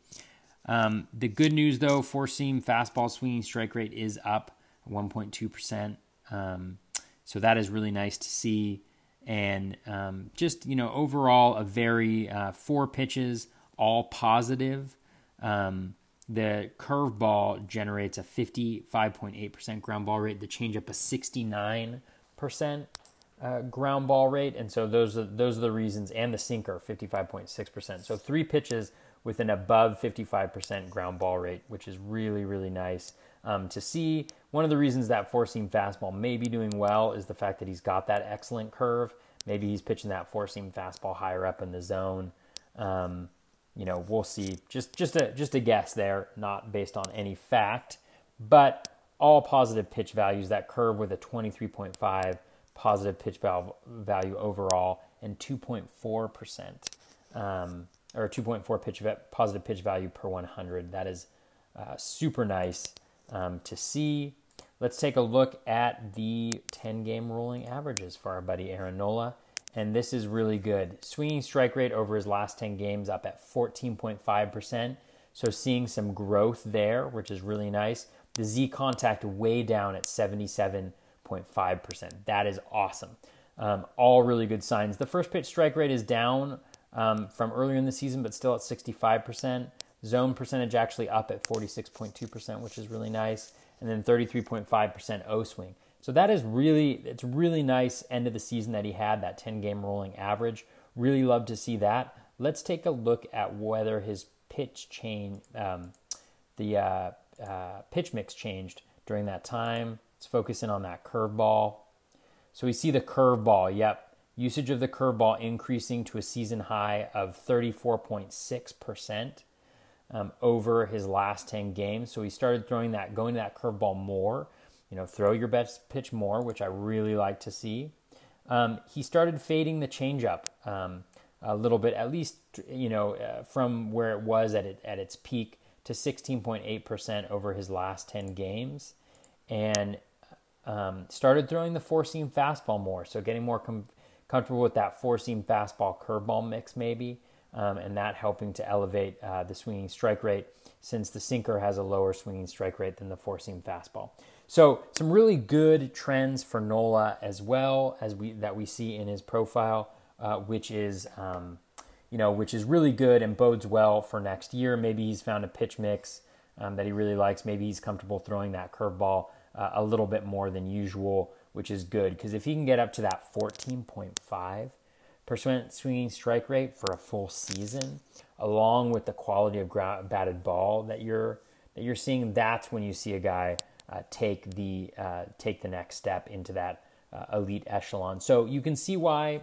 Um, the good news though, four seam fastball swinging strike rate is up 1.2 percent. Um, so that is really nice to see and um, just you know overall a very uh, four pitches all positive. Um, the curveball generates a 55.8% ground ball rate. The changeup a 69% uh, ground ball rate, and so those are those are the reasons. And the sinker 55.6%. So three pitches with an above 55% ground ball rate, which is really really nice um, to see. One of the reasons that four seam fastball may be doing well is the fact that he's got that excellent curve. Maybe he's pitching that four seam fastball higher up in the zone. Um, you know, we'll see. Just just a just a guess there, not based on any fact, but all positive pitch values. That curve with a 23.5 positive pitch value overall and 2.4 percent um, or 2.4 pitch positive pitch value per 100. That is uh, super nice um, to see. Let's take a look at the 10 game rolling averages for our buddy Aaron Nola. And this is really good. Swinging strike rate over his last 10 games up at 14.5%. So seeing some growth there, which is really nice. The Z contact way down at 77.5%. That is awesome. Um, all really good signs. The first pitch strike rate is down um, from earlier in the season, but still at 65%. Zone percentage actually up at 46.2%, which is really nice. And then 33.5% O swing. So that is really, it's really nice end of the season that he had, that 10 game rolling average. Really love to see that. Let's take a look at whether his pitch chain, um, the uh, uh, pitch mix changed during that time. Let's focus in on that curveball. So we see the curveball, yep. Usage of the curveball increasing to a season high of 34.6% um, over his last 10 games. So he started throwing that, going to that curveball more. You know, throw your best pitch more, which I really like to see. Um, he started fading the changeup um, a little bit, at least you know uh, from where it was at it, at its peak to 16.8% over his last 10 games, and um, started throwing the four seam fastball more. So getting more com- comfortable with that four seam fastball curveball mix maybe um, and that helping to elevate uh, the swinging strike rate since the sinker has a lower swinging strike rate than the four seam fastball. So some really good trends for Nola as well as we that we see in his profile, uh, which is um, you know which is really good and bodes well for next year. Maybe he's found a pitch mix um, that he really likes. Maybe he's comfortable throwing that curveball uh, a little bit more than usual, which is good because if he can get up to that 14.5 percent swinging strike rate for a full season, along with the quality of batted ball that you're that you're seeing, that's when you see a guy uh, take the uh, take the next step into that uh, elite echelon. So you can see why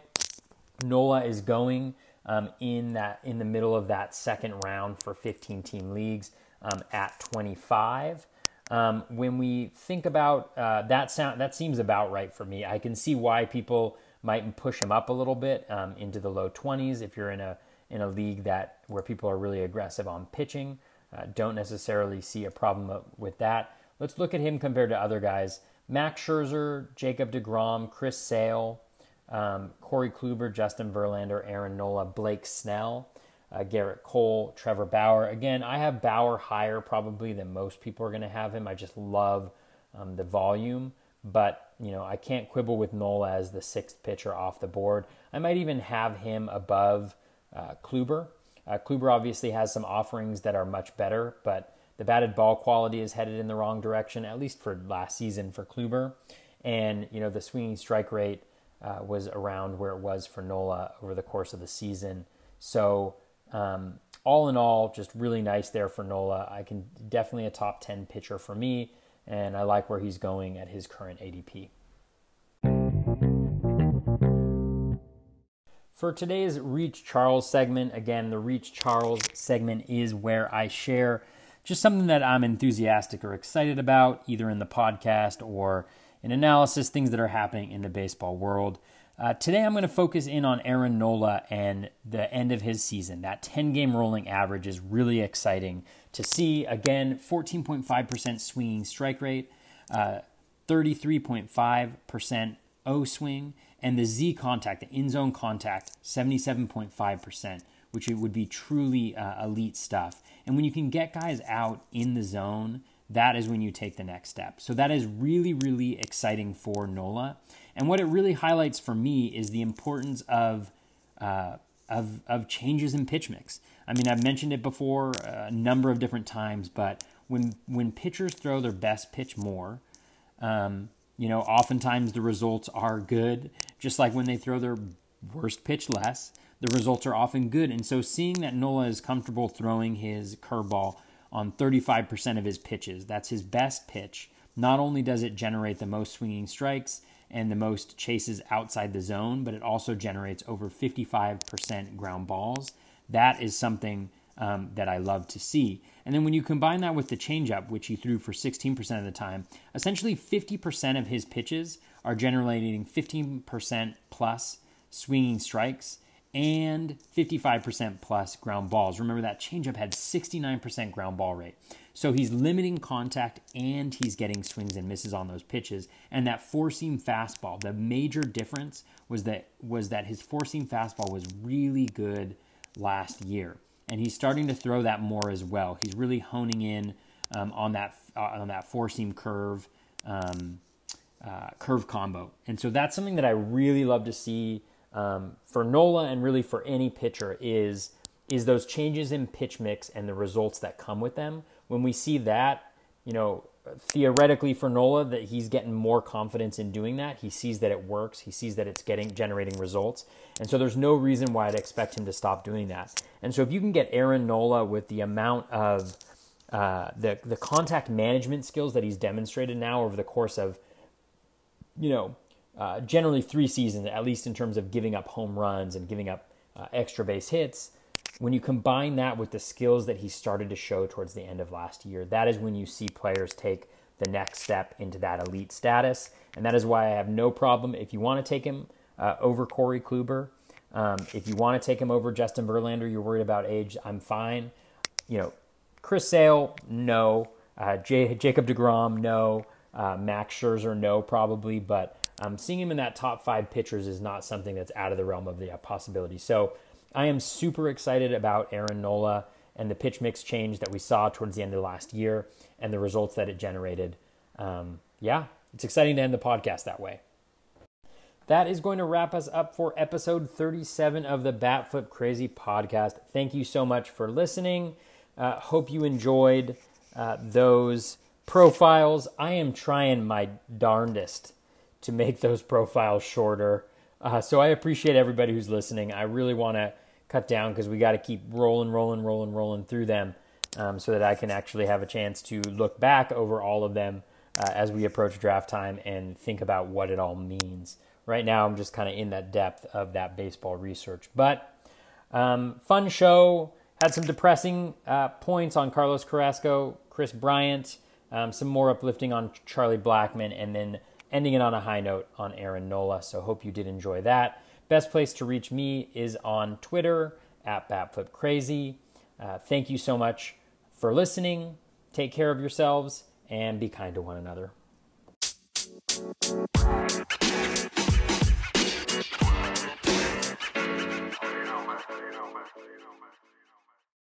Nola is going um, in that in the middle of that second round for 15 team leagues um, at 25. Um, when we think about uh, that sound, that seems about right for me. I can see why people might push him up a little bit um, into the low 20s if you're in a in a league that where people are really aggressive on pitching. Uh, don't necessarily see a problem with that. Let's look at him compared to other guys: Max Scherzer, Jacob Degrom, Chris Sale, um, Corey Kluber, Justin Verlander, Aaron Nola, Blake Snell, uh, Gerrit Cole, Trevor Bauer. Again, I have Bauer higher probably than most people are going to have him. I just love um, the volume, but you know I can't quibble with Nola as the sixth pitcher off the board. I might even have him above uh, Kluber. Uh, Kluber obviously has some offerings that are much better, but the batted ball quality is headed in the wrong direction, at least for last season for Kluber. And you know the swinging strike rate uh, was around where it was for Nola over the course of the season. So um, all in all, just really nice there for Nola. I can definitely a top 10 pitcher for me, and I like where he's going at his current ADP. For today's Reach Charles segment, again, the Reach Charles segment is where I share just something that I'm enthusiastic or excited about, either in the podcast or in analysis, things that are happening in the baseball world. Uh, today, I'm going to focus in on Aaron Nola and the end of his season. That 10 game rolling average is really exciting to see. Again, 14.5% swinging strike rate, uh, 33.5% O swing, and the Z contact, the in zone contact, 77.5%, which would be truly uh, elite stuff. And when you can get guys out in the zone, that is when you take the next step. So that is really, really exciting for Nola. And what it really highlights for me is the importance of uh, of of changes in pitch mix. I mean, I've mentioned it before a number of different times, but when when pitchers throw their best pitch more, um, you know, oftentimes the results are good. Just like when they throw their worst pitch less, the results are often good. And so, seeing that Nola is comfortable throwing his curveball on 35% of his pitches, that's his best pitch. Not only does it generate the most swinging strikes, and the most chases outside the zone, but it also generates over 55% ground balls. That is something um, that I love to see. And then when you combine that with the changeup, which he threw for 16% of the time, essentially 50% of his pitches are generating 15% plus swinging strikes and 55% plus ground balls. Remember that changeup had 69% ground ball rate. So he's limiting contact and he's getting swings and misses on those pitches. And that four seam fastball, the major difference was that was that his four seam fastball was really good last year, and he's starting to throw that more as well. He's really honing in um, on that uh, on that four seam curve um, uh, curve combo, and so that's something that I really love to see um, for Nola and really for any pitcher is is those changes in pitch mix and the results that come with them when we see that, you know, theoretically for Nola that he's getting more confidence in doing that. He sees that it works. He sees that it's getting generating results. And so there's no reason why I'd expect him to stop doing that. And so if you can get Aaron Nola with the amount of uh, the the contact management skills that he's demonstrated now over the course of, you know, uh, generally three seasons, at least in terms of giving up home runs and giving up uh, extra base hits, when you combine that with the skills that he started to show towards the end of last year, that is when you see players take the next step into that elite status. And that is why I have no problem if you want to take him uh, over Corey Kluber. Um, if you want to take him over Justin Verlander, you're worried about age, I'm fine. You know, Chris Sale, no. Uh, J- Jacob DeGrom, no. Uh, Max Scherzer, no, probably. But um, seeing him in that top five pitchers is not something that's out of the realm of the possibility. So I am super excited about Aaron Nola and the pitch mix change that we saw towards the end of last year and the results that it generated. Um, yeah, it's exciting to end the podcast that way. That is going to wrap us up for episode 37 of the Bat Flip Crazy podcast. Thank you so much for listening. Uh, hope you enjoyed uh, those profiles. I am trying my darndest to make those profiles shorter. Uh, so I appreciate everybody who's listening. I really want to cut down because we got to keep rolling, rolling, rolling, rolling through them um, so that I can actually have a chance to look back over all of them uh, as we approach draft time and think about what it all means. Right now, I'm just kind of in that depth of that baseball research. But um, fun show. Had some depressing uh, points on Carlos Carrasco, Kris Bryant, um, some more uplifting on Charlie Blackmon, and then ending it on a high note on Aaron Nola. So hope you did enjoy that. Best place to reach me is on Twitter at BatFlipCrazy. Uh, thank you so much for listening. Take care of yourselves and be kind to one another.